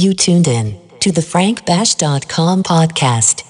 You tuned in to the frankbash.com podcast.